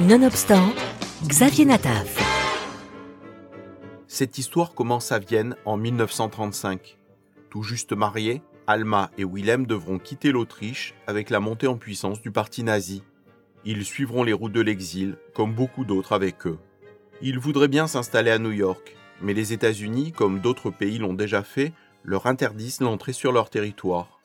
Nonobstant, Xavier Nataf. Cette histoire commence à Vienne en 1935. Tout juste mariés, Alma et Willem devront quitter l'Autriche avec la montée en puissance du parti nazi. Ils suivront les routes de l'exil, comme beaucoup d'autres avec eux. Ils voudraient bien s'installer à New York, mais les États-Unis, comme d'autres pays l'ont déjà fait, leur interdisent l'entrée sur leur territoire.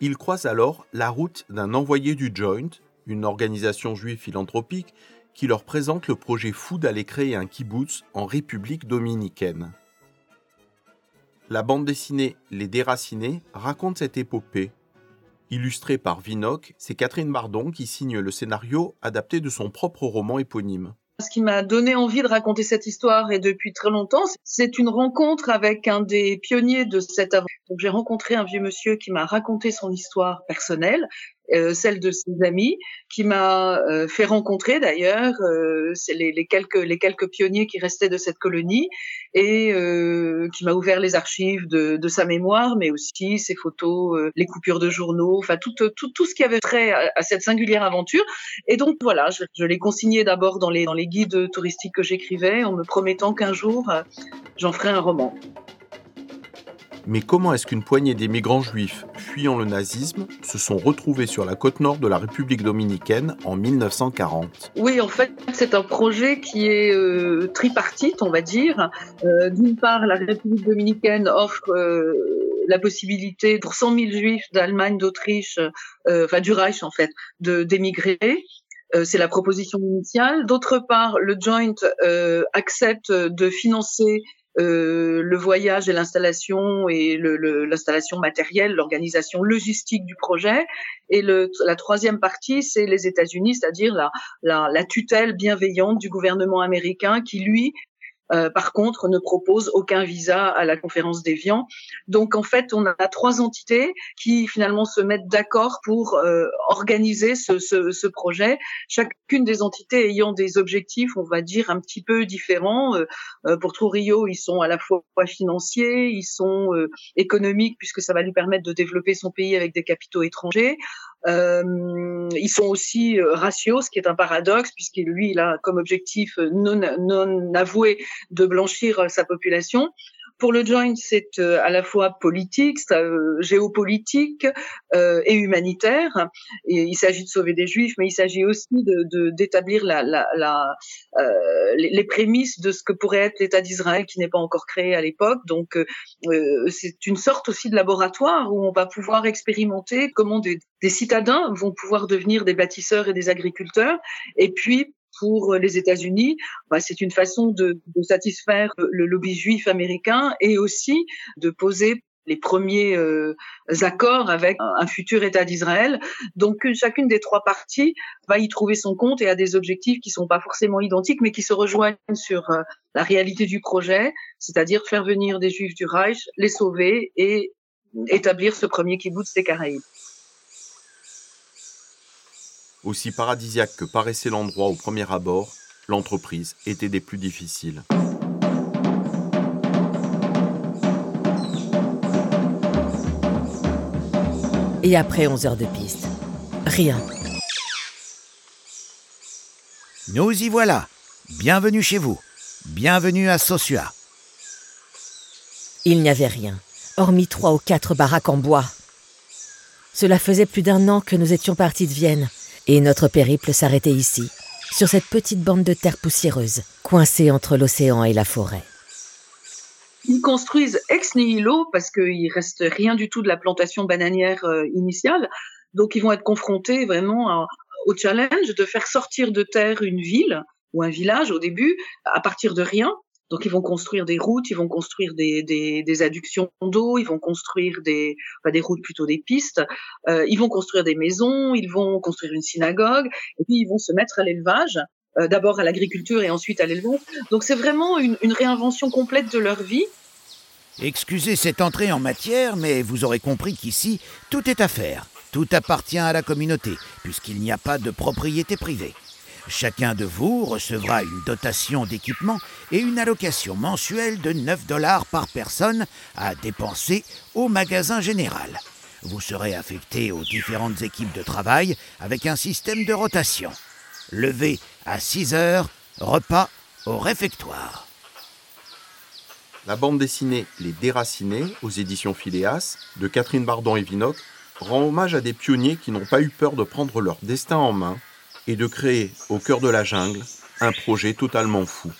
Ils croisent alors la route d'un envoyé du Joint, une organisation juive philanthropique, qui leur présente le projet fou d'aller créer un kibbutz en République dominicaine. La bande dessinée Les Déracinés raconte cette épopée. Illustrée par Vinoc, c'est Catherine Bardon qui signe le scénario adapté de son propre roman éponyme. Ce qui m'a donné envie de raconter cette histoire et depuis très longtemps, c'est une rencontre avec un des pionniers de cette aventure. J'ai rencontré un vieux monsieur qui m'a raconté son histoire personnelle euh, celle de ses amis, qui m'a euh, fait rencontrer d'ailleurs euh, les, quelques pionniers qui restaient de cette colonie et qui m'a ouvert les archives de, sa mémoire, mais aussi ses photos, les coupures de journaux, enfin tout, tout, tout ce qui avait trait à, cette singulière aventure. Et donc voilà, je, l'ai consigné d'abord dans les dans les guides touristiques que j'écrivais, en me promettant qu'un jour j'en ferai un roman. Mais comment est-ce qu'une poignée d'émigrants juifs le nazisme se sont retrouvés sur la côte nord de la République dominicaine en 1940 Oui, en fait, c'est un projet qui est euh, tripartite, on va dire. Euh, d'une part, la République dominicaine offre euh, la possibilité pour 100 000 juifs d'Allemagne, d'Autriche, enfin du Reich en fait, d'émigrer. c'est la proposition initiale. D'autre part, le Joint accepte de financer euh, le voyage et l'installation et l'installation le, matérielle, l'organisation logistique du projet. Et le, la troisième partie, c'est les États-Unis, c'est-à-dire la, la, la tutelle bienveillante du gouvernement américain qui, lui, euh, par contre, ne propose aucun visa à la conférence d'Évian. Donc, en fait, on a trois entités qui finalement se mettent d'accord pour euh, organiser ce, ce, ce, projet. Chacune des entités ayant des objectifs, on va dire, un petit peu différents. Euh, pour Trujillo, ils sont à la fois financiers, ils sont économiques puisque ça va lui permettre de développer son pays avec des capitaux étrangers. Euh, ils sont aussi euh, ratios, ce qui est un paradoxe, puisqu'il lui, il a comme objectif euh, non, non avoué de blanchir sa population. Pour le Joint, c'est à la fois politique, géopolitique euh, et humanitaire. Il s'agit de sauver des Juifs, mais il s'agit aussi de d'établir la, la, la euh, les, prémices de ce que pourrait être l'État d'Israël qui n'est pas encore créé à l'époque. Donc, euh, c'est une sorte aussi de laboratoire où on va pouvoir expérimenter comment des, des citadins vont pouvoir devenir des bâtisseurs et des agriculteurs, et puis pour les États-Unis, bah, c'est une façon de, de, satisfaire le lobby juif américain et aussi de poser les premiers euh, accords avec un futur État d'Israël. Donc chacune des trois parties va y trouver son compte et a des objectifs qui sont pas forcément identiques, mais qui se rejoignent sur euh, la réalité du projet, c'est-à-dire faire venir des Juifs du Reich, les sauver et établir ce premier kibbutz des Caraïbes. Aussi paradisiaque que paraissait l'endroit au premier abord, l'entreprise était des plus difficiles. Et après 11 heures de piste, rien. Nous y voilà. Bienvenue chez vous. Bienvenue à Sosua. Il n'y avait rien, hormis trois ou quatre baraques en bois. Cela faisait plus d'un an que nous étions partis de Vienne, et notre périple s'arrêtait ici, sur cette petite bande de terre poussiéreuse, coincée entre l'océan et la forêt. Ils construisent ex nihilo parce qu'il reste rien du tout de la plantation bananière euh, initiale. Donc ils vont être confrontés vraiment au challenge de faire sortir de terre une ville ou un village au début à partir de rien donc ils vont construire des routes, ils vont construire des, adductions d'eau, ils vont construire des, pas des routes plutôt des pistes, euh, ils vont construire des maisons, ils vont construire une synagogue, et puis ils vont se mettre à l'élevage, euh, d'abord à l'agriculture et ensuite à l'élevage. Donc c'est vraiment une réinvention complète de leur vie. Excusez cette entrée en matière, mais vous aurez compris qu'ici, tout est à faire. Tout appartient à la communauté, puisqu'il n'y a pas de propriété privée. Chacun de vous recevra une dotation d'équipement et une allocation mensuelle de 9 dollars par personne à dépenser au magasin général. Vous serez affecté aux différentes équipes de travail avec un système de rotation. Levé à 6 heures, repas au réfectoire. La bande dessinée Les Déracinés aux éditions Phileas de Catherine Bardon et Vinocq rend hommage à des pionniers qui n'ont pas eu peur de prendre leur destin en main et de créer au cœur de la jungle un projet totalement fou.